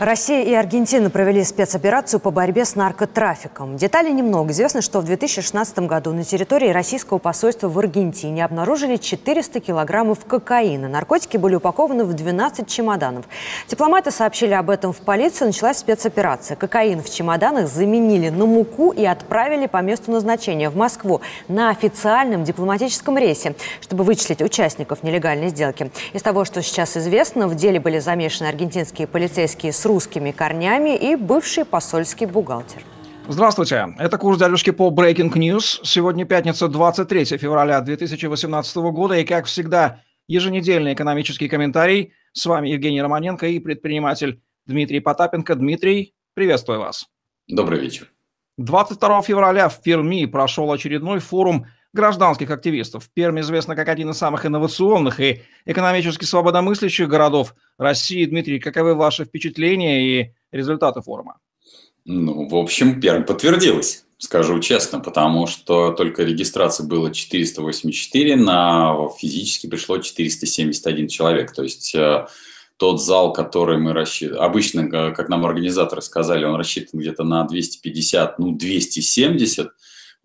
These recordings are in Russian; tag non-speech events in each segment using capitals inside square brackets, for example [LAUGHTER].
Россия и Аргентина провели спецоперацию по борьбе с наркотрафиком. Деталей немного. Известно, что в 2016 году на территории российского посольства в Аргентине обнаружили 400 килограммов кокаина. Наркотики были упакованы в 12 чемоданов. Дипломаты сообщили об этом в полицию. Началась спецоперация. Кокаин в чемоданах заменили на муку и отправили по месту назначения в Москву на официальном дипломатическом рейсе, чтобы вычислить участников нелегальной сделки. Из того, что сейчас известно, в деле были замешаны аргентинские полицейские русскими корнями и бывший посольский бухгалтер. Здравствуйте, это курс дядюшки по Breaking News. Сегодня пятница, 23 февраля 2018 года, и, как всегда, еженедельный экономический комментарий. С вами Евгений Романенко и предприниматель Дмитрий Потапенко. Дмитрий, приветствую вас. Добрый вечер. 22 февраля в Перми прошел очередной форум гражданских активистов. Пермь известна как один из самых инновационных и экономически свободомыслящих городов России. Дмитрий, каковы ваши впечатления и результаты форума? Ну, в общем, Пермь подтвердилась, скажу честно, потому что только регистрации было 484, на физически пришло 471 человек. То есть э, тот зал, который мы рассчитывали, обычно, как нам организаторы сказали, он рассчитан где-то на 250, ну, 270,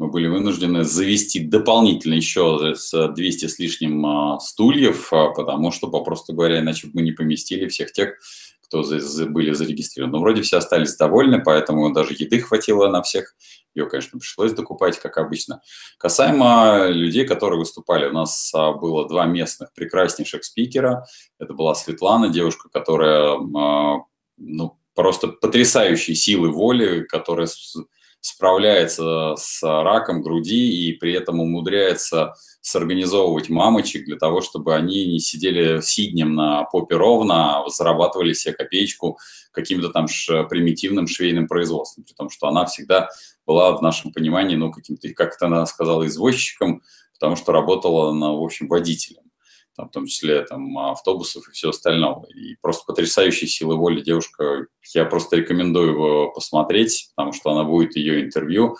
мы были вынуждены завести дополнительно еще с 200 с лишним а, стульев, а, потому что, попросту говоря, иначе мы не поместили всех тех, кто были зарегистрированы. Но вроде все остались довольны, поэтому даже еды хватило на всех. Ее, конечно, пришлось докупать, как обычно. Касаемо людей, которые выступали, у нас а, было два местных прекраснейших спикера. Это была Светлана, девушка, которая ну, просто потрясающей силы воли, которая справляется с раком груди и при этом умудряется сорганизовывать мамочек для того, чтобы они не сидели сиднем на попе ровно, а зарабатывали себе копеечку каким-то там ш, примитивным швейным производством, при том, что она всегда была в нашем понимании, ну, каким-то, как это она сказала, извозчиком, потому что работала она, в общем, водителем там, в том числе там, автобусов и все остальное. И просто потрясающая сила воли девушка. Я просто рекомендую его посмотреть, потому что она будет ее интервью.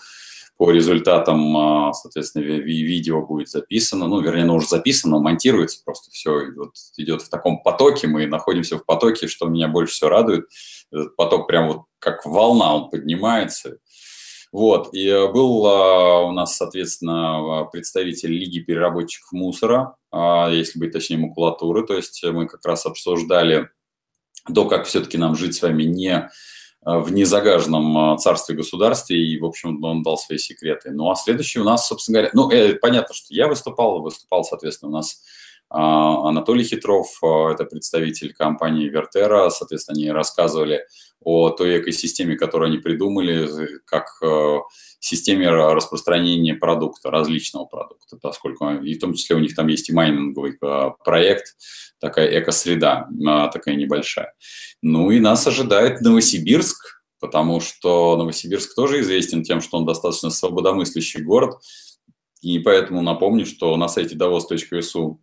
По результатам, а, соответственно, видео будет записано, ну, вернее, оно уже записано, монтируется, просто все вот идет в таком потоке, мы находимся в потоке, что меня больше всего радует. Этот поток прям вот как волна, он поднимается, вот, и э, был а, у нас, соответственно, представитель Лиги переработчиков мусора, а, если быть точнее, макулатуры, то есть мы как раз обсуждали то, как все-таки нам жить с вами не а, в незагаженном царстве государстве, и, в общем, он дал свои секреты. Ну, а следующий у нас, собственно говоря, ну, э, понятно, что я выступал, выступал, соответственно, у нас Анатолий Хитров, это представитель компании Вертера, соответственно, они рассказывали о той экосистеме, которую они придумали, как э, системе распространения продукта, различного продукта, поскольку и в том числе у них там есть и майнинговый проект, такая экосреда, такая небольшая. Ну и нас ожидает Новосибирск, потому что Новосибирск тоже известен тем, что он достаточно свободомыслящий город, и поэтому напомню, что на сайте davos.su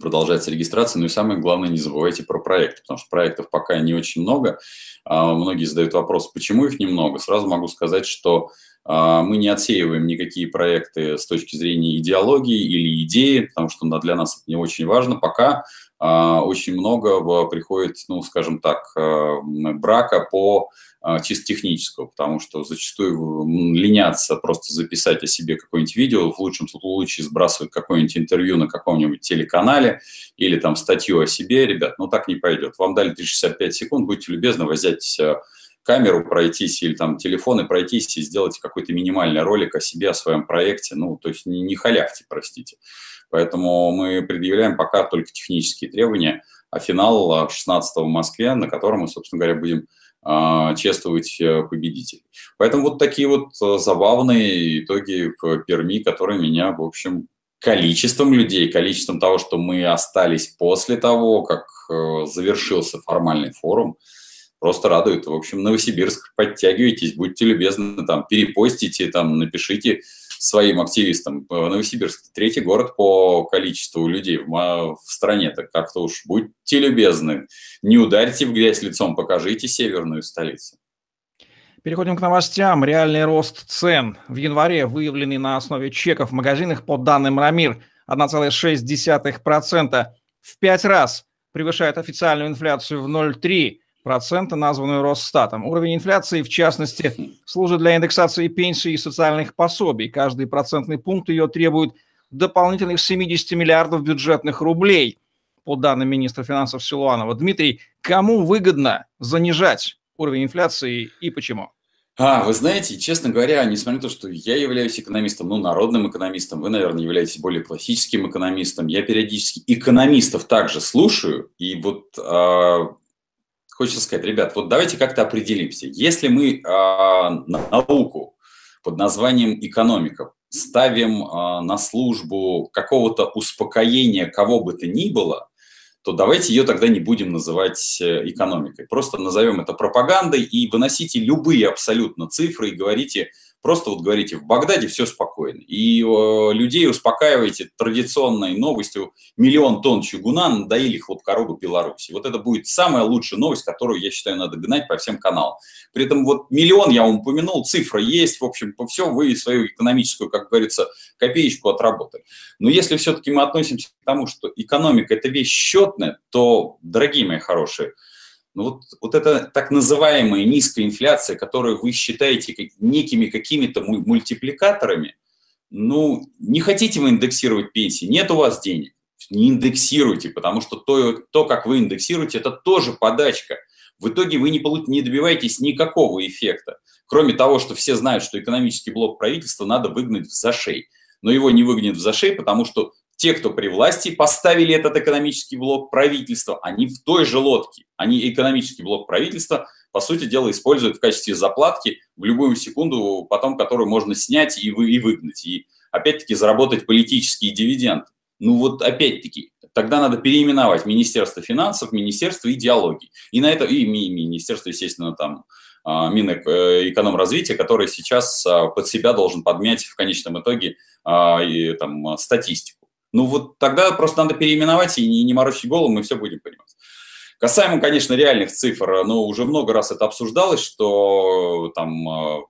продолжается регистрация. Ну и самое главное, не забывайте про проекты, потому что проектов пока не очень много. А, многие задают вопрос, почему их немного. Сразу могу сказать, что а, мы не отсеиваем никакие проекты с точки зрения идеологии или идеи, потому что для нас это не очень важно. Пока очень много приходит, ну, скажем так, брака по а, чисто технического, потому что зачастую ленятся просто записать о себе какое-нибудь видео, в лучшем случае сбрасывают какое-нибудь интервью на каком-нибудь телеканале или там статью о себе, ребят, ну так не пойдет. Вам дали 365 секунд, будьте любезны, взять камеру, пройтись или там телефон и пройтись и сделать какой-то минимальный ролик о себе, о своем проекте, ну, то есть не, не халявьте, простите. Поэтому мы предъявляем пока только технические требования, а финал 16 в Москве, на котором мы, собственно говоря, будем а, чествовать э, победителей. Поэтому вот такие вот э, забавные итоги в Перми, которые меня, в общем, количеством людей, количеством того, что мы остались после того, как э, завершился формальный форум, просто радует. В общем, Новосибирск, подтягивайтесь, будьте любезны, там, перепостите, там, напишите своим активистам. Новосибирск – третий город по количеству людей в, в стране. Так как-то уж будьте любезны, не ударьте в грязь лицом, покажите северную столицу. Переходим к новостям. Реальный рост цен в январе, выявленный на основе чеков в магазинах, по данным Рамир, 1,6%. В пять раз превышает официальную инфляцию в 0,3%. Процента, названную Росстатом. Уровень инфляции, в частности, служит для индексации пенсий и социальных пособий. Каждый процентный пункт ее требует дополнительных 70 миллиардов бюджетных рублей, по данным министра финансов Силуанова. Дмитрий, кому выгодно занижать уровень инфляции и почему? А, вы знаете, честно говоря, несмотря на то, что я являюсь экономистом, ну, народным экономистом, вы, наверное, являетесь более классическим экономистом, я периодически экономистов также слушаю, и вот э, хочется сказать, ребят, вот давайте как-то определимся. Если мы э, науку под названием экономика ставим э, на службу какого-то успокоения кого бы то ни было, то давайте ее тогда не будем называть э, экономикой. Просто назовем это пропагандой и выносите любые абсолютно цифры и говорите, Просто вот говорите, в Багдаде все спокойно. И э, людей успокаиваете традиционной новостью миллион тонн чугуна надоели хлопкоробы Беларуси. Вот это будет самая лучшая новость, которую, я считаю, надо гнать по всем каналам. При этом вот миллион, я вам упомянул, цифра есть, в общем, по все, вы свою экономическую, как говорится, копеечку отработали. Но если все-таки мы относимся к тому, что экономика – это вещь счетная, то, дорогие мои хорошие, ну вот, вот эта так называемая низкая инфляция, которую вы считаете некими какими-то мультипликаторами, ну, не хотите вы индексировать пенсии, нет у вас денег, не индексируйте, потому что то, то как вы индексируете, это тоже подачка. В итоге вы не, не добиваетесь никакого эффекта, кроме того, что все знают, что экономический блок правительства надо выгнать в зашей. Но его не выгонят в зашей, потому что те, кто при власти, поставили этот экономический блок правительства, они в той же лодке. Они экономический блок правительства, по сути дела, используют в качестве заплатки в любую секунду, потом которую можно снять и, вы, и выгнать. И опять-таки заработать политические дивиденды. Ну вот опять-таки, тогда надо переименовать Министерство финансов, Министерство идеологии. И на это, и Министерство, естественно, там, а, Минэкономразвития, которое сейчас а, под себя должен подмять в конечном итоге а, и, там, статистику. Ну вот тогда просто надо переименовать и не, не морочить голову, мы все будем понимать. Касаемо, конечно, реальных цифр, но уже много раз это обсуждалось, что там э,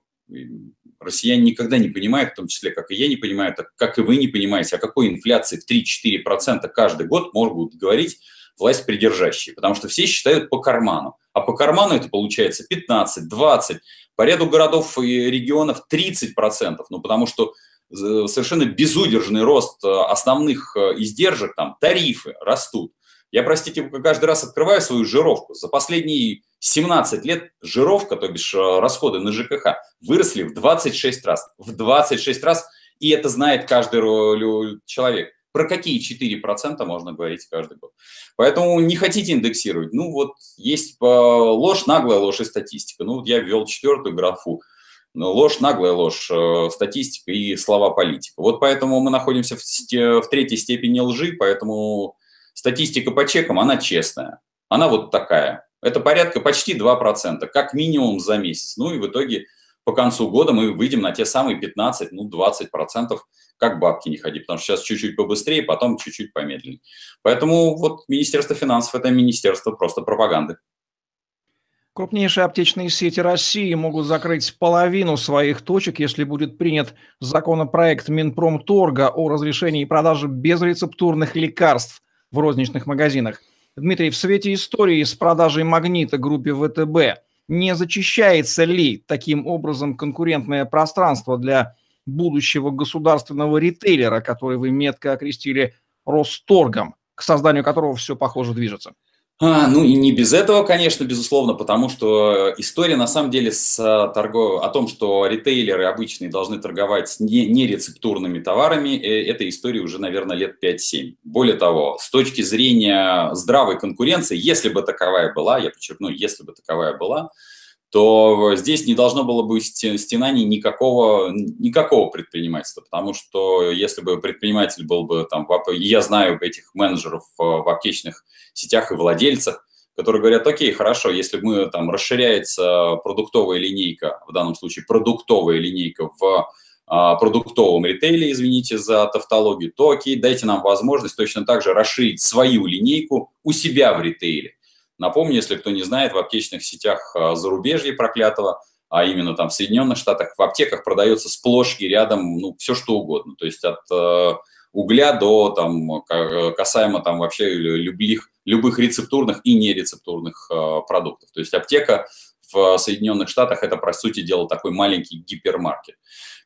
россияне никогда не понимают, в том числе, как и я не понимаю, так, как и вы не понимаете, о какой инфляции в 3-4% каждый год могут говорить власть придержащие, потому что все считают по карману. А по карману это получается 15, 20, по ряду городов и регионов 30%, ну потому что совершенно безудержный рост э, основных э, издержек, там тарифы растут. Я, простите, каждый раз открываю свою жировку. За последние 17 лет жировка, то бишь э, расходы на ЖКХ, выросли в 26 раз. В 26 раз. И это знает каждый человек. Про какие 4% можно говорить каждый год. Поэтому не хотите индексировать. Ну вот есть ложь, наглая ложь и статистика. Ну вот я ввел четвертую графу ложь, наглая ложь, э, статистика и слова политика. Вот поэтому мы находимся в, третьей степени лжи, поэтому статистика по чекам, она честная. Она вот такая. Это порядка почти 2%, как минимум за месяц. Ну и в итоге по концу года мы выйдем на те самые 15, ну 20%, как бабки не ходи, потому что сейчас чуть-чуть побыстрее, потом чуть-чуть помедленнее. Поэтому вот Министерство финансов – это министерство просто пропаганды. Крупнейшие аптечные сети России могут закрыть половину своих точек, если будет принят законопроект Минпромторга о разрешении продажи безрецептурных лекарств в розничных магазинах. Дмитрий, в свете истории с продажей магнита группе ВТБ не зачищается ли таким образом конкурентное пространство для будущего государственного ритейлера, который вы метко окрестили Росторгом, к созданию которого все, похоже, движется? А, ну и не без этого, конечно, безусловно, потому что история на самом деле с а, торгов... о том, что ритейлеры обычные должны торговать не, не товарами, э, эта история уже, наверное, лет 5-7. Более того, с точки зрения здравой конкуренции, если бы таковая была, я подчеркну, если бы таковая была, то здесь не должно было быть стенаний никакого, никакого предпринимательства, потому что если бы предприниматель был бы там, я знаю этих менеджеров в аптечных сетях и владельцах, которые говорят, окей, хорошо, если мы там расширяется продуктовая линейка, в данном случае продуктовая линейка в а, продуктовом ритейле, извините за тавтологию, то окей, дайте нам возможность точно так же расширить свою линейку у себя в ритейле. Напомню, если кто не знает, в аптечных сетях а, зарубежья проклятого, а именно там в Соединенных Штатах, в аптеках продается сплошь и рядом ну, все что угодно. То есть от э, угля до там, касаемо там вообще любых, любых рецептурных и нерецептурных э, продуктов. То есть аптека в Соединенных Штатах это, по сути дела, такой маленький гипермаркет.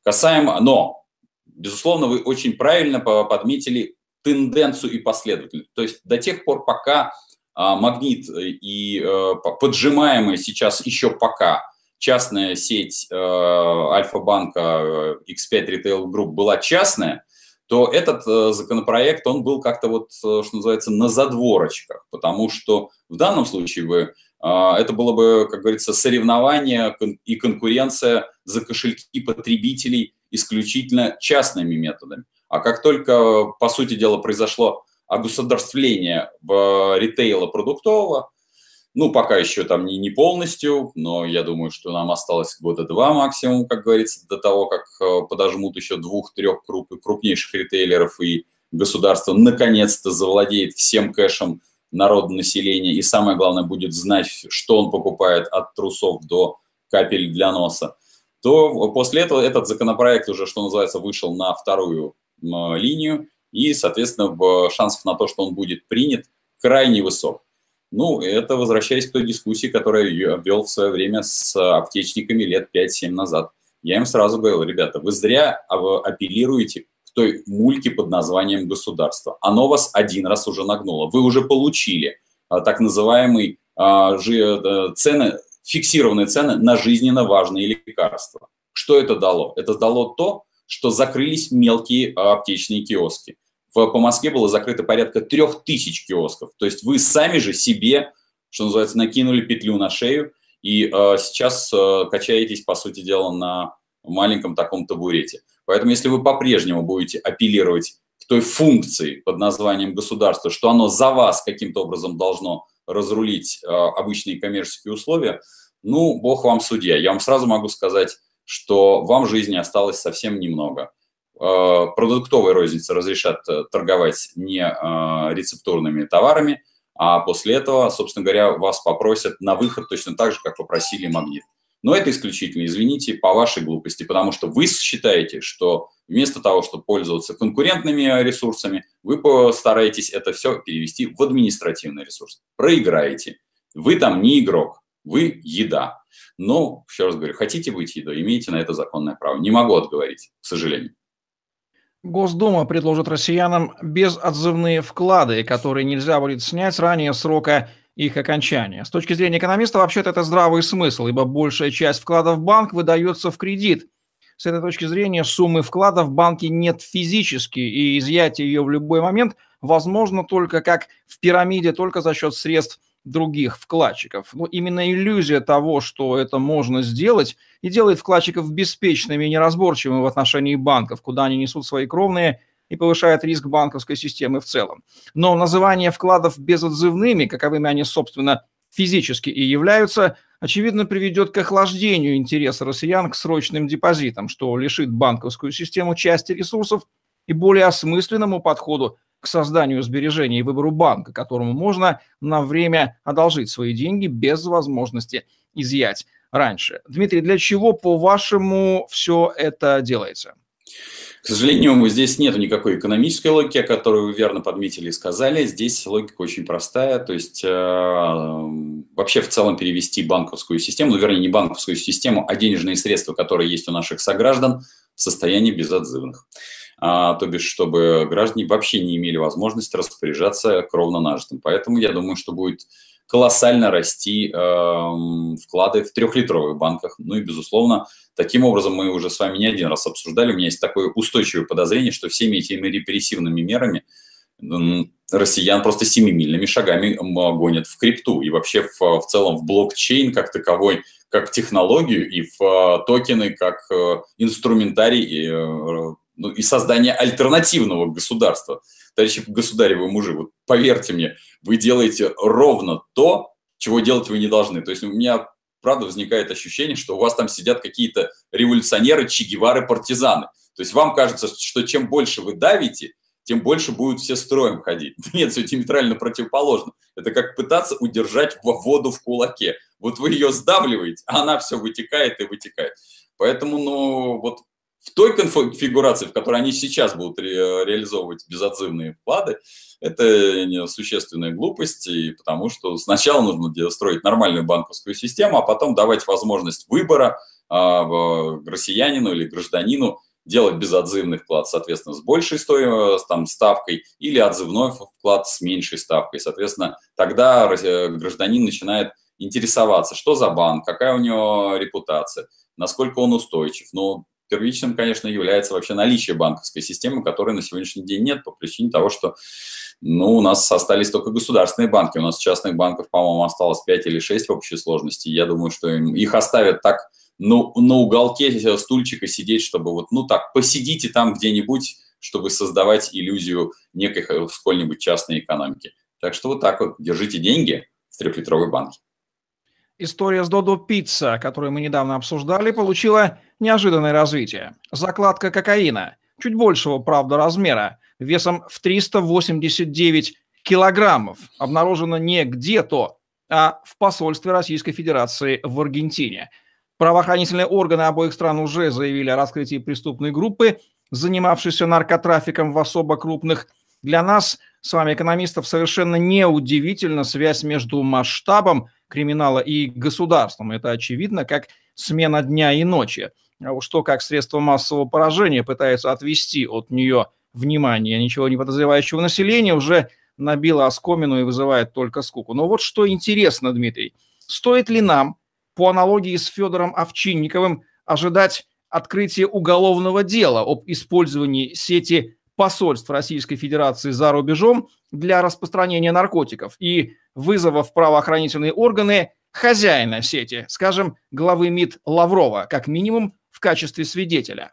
Касаемо, но, безусловно, вы очень правильно подметили тенденцию и последовательность. То есть до тех пор, пока а, магнит и э, поджимаемая сейчас еще пока частная сеть э, Альфа-банка X5 Retail Group была частная, то этот э, законопроект, он был как-то вот, что называется, на задворочках, потому что в данном случае вы, это было бы, как говорится, соревнование и конкуренция за кошельки потребителей исключительно частными методами. А как только, по сути дела, произошло огосударствление в ритейла продуктового, ну, пока еще там не, не полностью, но я думаю, что нам осталось года два максимум, как говорится, до того, как э, подожмут еще двух-трех круп, крупнейших ритейлеров, и государство наконец-то завладеет всем кэшем народа населения, и самое главное, будет знать, что он покупает от трусов до капель для носа, то после этого этот законопроект уже, что называется, вышел на вторую линию, и, соответственно, шансов на то, что он будет принят, крайне высок. Ну, это возвращаясь к той дискуссии, которую я вел в свое время с аптечниками лет 5-7 назад. Я им сразу говорил, ребята, вы зря апеллируете к той мульке под названием государство. Оно вас один раз уже нагнуло. Вы уже получили а, так называемые а, э, цены, фиксированные цены на жизненно важные лекарства. Что это дало? Это дало то, что закрылись мелкие а, аптечные киоски. По Москве было закрыто порядка трех тысяч киосков. То есть вы сами же себе, что называется, накинули петлю на шею и э, сейчас э, качаетесь, по сути дела, на маленьком таком табурете. Поэтому если вы по-прежнему будете апеллировать к той функции под названием государство, что оно за вас каким-то образом должно разрулить э, обычные коммерческие условия, ну, бог вам судья. Я вам сразу могу сказать, что вам жизни осталось совсем немного. Э, продуктовые розницы разрешат э, торговать не э, рецептурными товарами, а после этого, собственно говоря, вас попросят на выход точно так же, как попросили магнит. Но это исключительно, извините, по вашей глупости, потому что вы считаете, что вместо того, чтобы пользоваться конкурентными ресурсами, вы постараетесь это все перевести в административный ресурс. Проиграете. Вы там не игрок, вы еда. Но, еще раз говорю, хотите быть едой, имеете на это законное право. Не могу отговорить, к сожалению. Госдума предложит россиянам безотзывные вклады, которые нельзя будет снять ранее срока их окончания. С точки зрения экономиста, вообще-то это здравый смысл, ибо большая часть вкладов в банк выдается в кредит. С этой точки зрения суммы вкладов в банке нет физически, и изъятие ее в любой момент возможно только как в пирамиде, только за счет средств других вкладчиков. Но именно иллюзия того, что это можно сделать, и делает вкладчиков беспечными и неразборчивыми в отношении банков, куда они несут свои кровные и повышает риск банковской системы в целом. Но называние вкладов безотзывными, каковыми они, собственно, физически и являются, очевидно, приведет к охлаждению интереса россиян к срочным депозитам, что лишит банковскую систему части ресурсов и более осмысленному подходу к созданию сбережений и выбору банка, которому можно на время одолжить свои деньги без возможности изъять раньше. Дмитрий, для чего, по-вашему, все это делается? К сожалению, здесь нет никакой экономической логики, о которой вы верно подметили и сказали. Здесь логика очень простая. То есть э, вообще в целом перевести банковскую систему, ну, вернее, не банковскую систему, а денежные средства, которые есть у наших сограждан, в состоянии безотзывных то бишь, чтобы граждане вообще не имели возможности распоряжаться кровно нажитым. Поэтому я думаю, что будет колоссально расти э, вклады в трехлитровых банках. Ну и, безусловно, таким образом мы уже с вами не один раз обсуждали. У меня есть такое устойчивое подозрение, что всеми этими репрессивными мерами россиян просто семимильными шагами гонят в крипту и вообще в, в целом в блокчейн как таковой, как технологию и в э, токены как э, инструментарий э, ну, и создание альтернативного государства. Товарищи государевы мужи, вот поверьте мне, вы делаете ровно то, чего делать вы не должны. То есть у меня, правда, возникает ощущение, что у вас там сидят какие-то революционеры, чигевары, партизаны. То есть вам кажется, что чем больше вы давите, тем больше будут все строем ходить. [LAUGHS] Нет, все диаметрально противоположно. Это как пытаться удержать воду в кулаке. Вот вы ее сдавливаете, а она все вытекает и вытекает. Поэтому, ну, вот в той конфигурации, в которой они сейчас будут ре реализовывать безотзывные вклады, это существенная глупость, и потому что сначала нужно строить нормальную банковскую систему, а потом давать возможность выбора а, россиянину или гражданину делать безотзывный вклад, соответственно, с большей стоимостью, там, ставкой, или отзывной вклад с меньшей ставкой. Соответственно, тогда гражданин начинает интересоваться, что за банк, какая у него репутация, насколько он устойчив. Но первичным, конечно, является вообще наличие банковской системы, которой на сегодняшний день нет по причине того, что ну, у нас остались только государственные банки. У нас частных банков, по-моему, осталось 5 или 6 в общей сложности. Я думаю, что им, их оставят так ну, на уголке стульчика сидеть, чтобы вот, ну так, посидите там где-нибудь, чтобы создавать иллюзию некой сколь-нибудь частной экономики. Так что вот так вот, держите деньги в трехлитровой банке. История с Додо Пицца, которую мы недавно обсуждали, получила неожиданное развитие. Закладка кокаина, чуть большего, правда, размера, весом в 389 килограммов, обнаружена не где-то, а в посольстве Российской Федерации в Аргентине. Правоохранительные органы обоих стран уже заявили о раскрытии преступной группы, занимавшейся наркотрафиком в особо крупных. Для нас, с вами, экономистов, совершенно неудивительна связь между масштабом криминала и государством. Это очевидно, как смена дня и ночи. А что как средство массового поражения пытается отвести от нее внимание ничего не подозревающего населения, уже набило оскомину и вызывает только скуку. Но вот что интересно, Дмитрий, стоит ли нам, по аналогии с Федором Овчинниковым, ожидать открытия уголовного дела об использовании сети посольств Российской Федерации за рубежом для распространения наркотиков и вызова в правоохранительные органы хозяина сети, скажем, главы МИД Лаврова, как минимум в качестве свидетеля.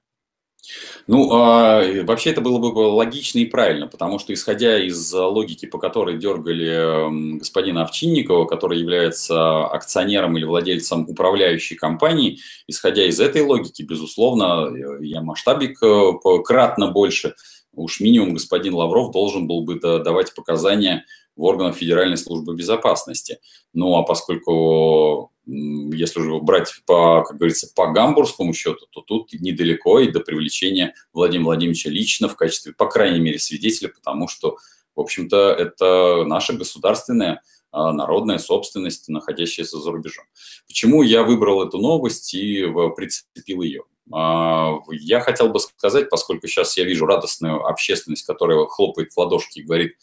Ну, э, вообще это было бы логично и правильно, потому что исходя из логики, по которой дергали господина Овчинникова, который является акционером или владельцем управляющей компании, исходя из этой логики, безусловно, я масштабик э, кратно больше, уж минимум господин Лавров должен был бы давать показания в органах Федеральной службы безопасности. Ну, а поскольку, если уже брать, по, как говорится, по гамбургскому счету, то тут недалеко и до привлечения Владимира Владимировича лично в качестве, по крайней мере, свидетеля, потому что, в общем-то, это наша государственная а, народная собственность, находящаяся за рубежом. Почему я выбрал эту новость и прицепил ее? А, я хотел бы сказать, поскольку сейчас я вижу радостную общественность, которая хлопает в ладошки и говорит,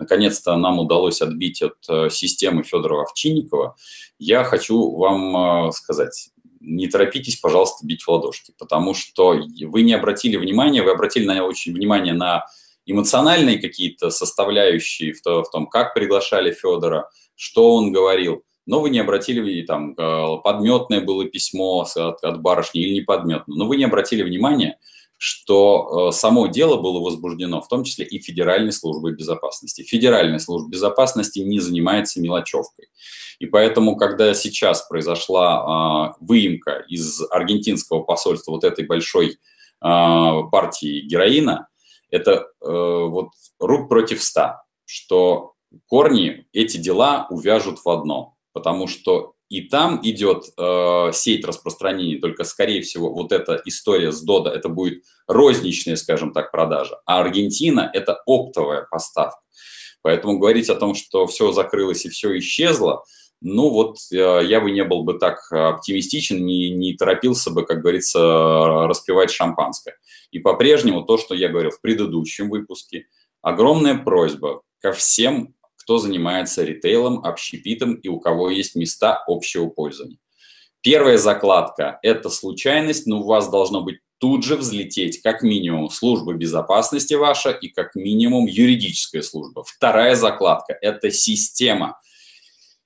наконец-то нам удалось отбить от э, системы Федорова Овчинникова, я хочу вам э, сказать, не торопитесь, пожалуйста, бить в ладошки, потому что вы не обратили внимания, вы обратили на очень внимание на эмоциональные какие-то составляющие в, то, в том, как приглашали Федора, что он говорил, но вы не обратили, там, э, подметное было письмо от, от барышни или не подметное, но вы не обратили внимания, что э, само дело было возбуждено, в том числе и Федеральной службой безопасности. Федеральная служба безопасности не занимается мелочевкой. И поэтому, когда сейчас произошла э, выемка из аргентинского посольства вот этой большой э, партии героина, это э, вот рук против ста, что корни эти дела увяжут в одно, потому что и там идет э, сеть распространения, только, скорее всего, вот эта история с Дода, это будет розничная, скажем так, продажа, а Аргентина – это оптовая поставка. Поэтому говорить о том, что все закрылось и все исчезло, ну вот э, я бы не был бы так оптимистичен, не, не торопился бы, как говорится, распивать шампанское. И по-прежнему то, что я говорил в предыдущем выпуске, огромная просьба ко всем кто занимается ритейлом, общепитом и у кого есть места общего пользования. Первая закладка – это случайность, но у вас должно быть тут же взлететь как минимум служба безопасности ваша и как минимум юридическая служба. Вторая закладка – это система.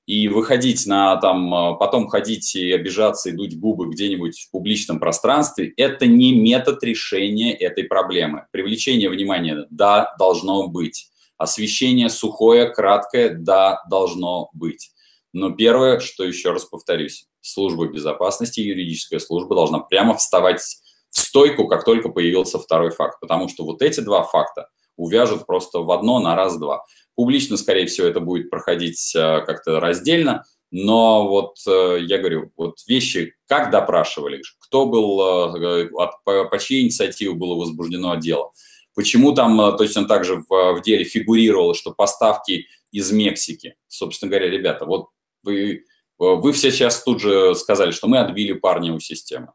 И выходить на там, потом ходить и обижаться и дуть губы где-нибудь в публичном пространстве – это не метод решения этой проблемы. Привлечение внимания – да, должно быть. Освещение сухое, краткое, да, должно быть. Но первое, что еще раз повторюсь, служба безопасности, юридическая служба должна прямо вставать в стойку, как только появился второй факт. Потому что вот эти два факта увяжут просто в одно на раз-два. Публично, скорее всего, это будет проходить э, как-то раздельно, Но вот э, я говорю, вот вещи, как допрашивали, кто был, э, по, по чьей инициативе было возбуждено дело, почему там э, точно так же в, в деле фигурировало, что поставки из Мексики. Собственно говоря, ребята, вот вы, вы все сейчас тут же сказали, что мы отбили парня у системы.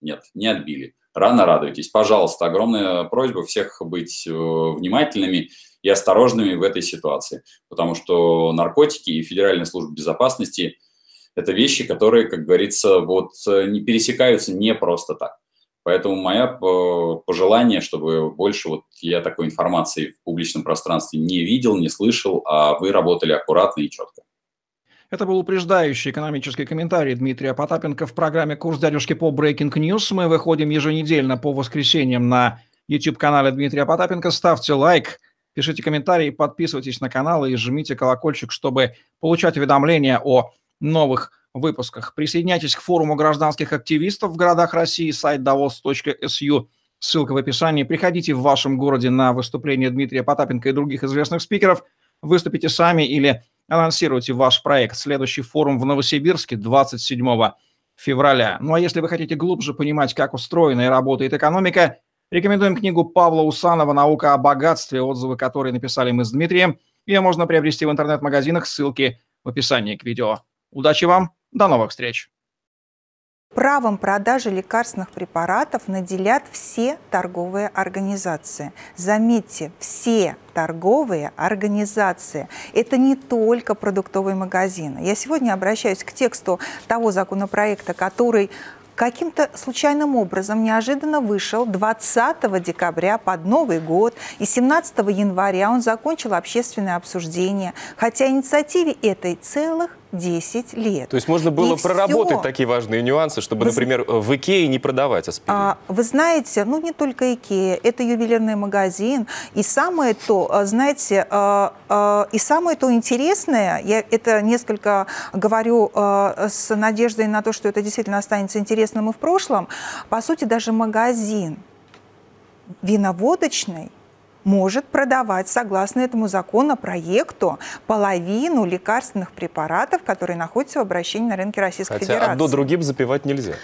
Нет, не отбили. Рано радуйтесь. Пожалуйста, огромная просьба всех быть внимательными и осторожными в этой ситуации, потому что наркотики и Федеральная служба безопасности – это вещи, которые, как говорится, вот э, не пересекаются не просто так. Поэтому мое э, пожелание, чтобы больше вот я такой информации в публичном пространстве не видел, не слышал, а вы работали аккуратно и четко. Это был упреждающий экономический комментарий Дмитрия Потапенко в программе «Курс дядюшки по Breaking News». Мы выходим еженедельно по воскресеньям на YouTube-канале Дмитрия Потапенко. Ставьте лайк, Пишите комментарии, подписывайтесь на канал и жмите колокольчик, чтобы получать уведомления о новых выпусках. Присоединяйтесь к форуму гражданских активистов в городах России, сайт davos.su, ссылка в описании. Приходите в вашем городе на выступление Дмитрия Потапенко и других известных спикеров. Выступите сами или анонсируйте ваш проект. Следующий форум в Новосибирске 27 февраля. Ну а если вы хотите глубже понимать, как устроена и работает экономика, Рекомендуем книгу Павла Усанова «Наука о богатстве», отзывы которые написали мы с Дмитрием. Ее можно приобрести в интернет-магазинах, ссылки в описании к видео. Удачи вам, до новых встреч! Правом продажи лекарственных препаратов наделят все торговые организации. Заметьте, все торговые организации. Это не только продуктовые магазины. Я сегодня обращаюсь к тексту того законопроекта, который каким-то случайным образом неожиданно вышел 20 декабря под Новый год, и 17 января он закончил общественное обсуждение, хотя инициативе этой целых 10 лет. То есть можно было и проработать все... такие важные нюансы, чтобы, вы... например, в Икее не продавать аспирин? А, вы знаете, ну не только Икея, это ювелирный магазин. И самое то, а, знаете, а, а, и самое то интересное, я это несколько говорю а, с надеждой на то, что это действительно останется интересным и в прошлом, по сути, даже магазин виноводочный может продавать, согласно этому законопроекту, половину лекарственных препаратов, которые находятся в обращении на рынке Российской Хотя Федерации. одно другим запивать нельзя.